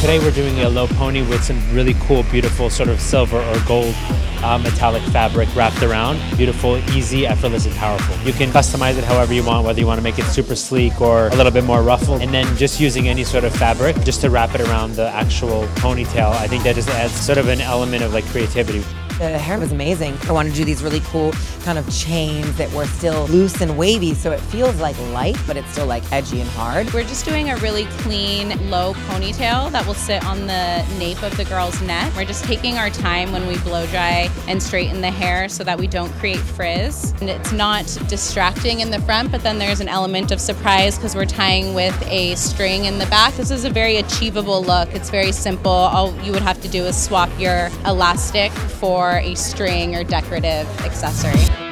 Today we're doing a low pony with some really cool, beautiful sort of silver or gold uh, metallic fabric wrapped around. Beautiful, easy, effortless, and powerful. You can customize it however you want, whether you want to make it super sleek or a little bit more ruffled. And then just using any sort of fabric just to wrap it around the actual ponytail, I think that just adds sort of an element of like creativity. The hair was amazing. I wanted to do these really cool kind of chains that were still loose and wavy, so it feels like light, but it's still like edgy and hard. We're just doing a really clean, low ponytail that will sit on the nape of the girl's neck. We're just taking our time when we blow dry and straighten the hair so that we don't create frizz. And it's not distracting in the front, but then there's an element of surprise because we're tying with a string in the back. This is a very achievable look. It's very simple. All you would have to do is swap your elastic for a string or decorative accessory.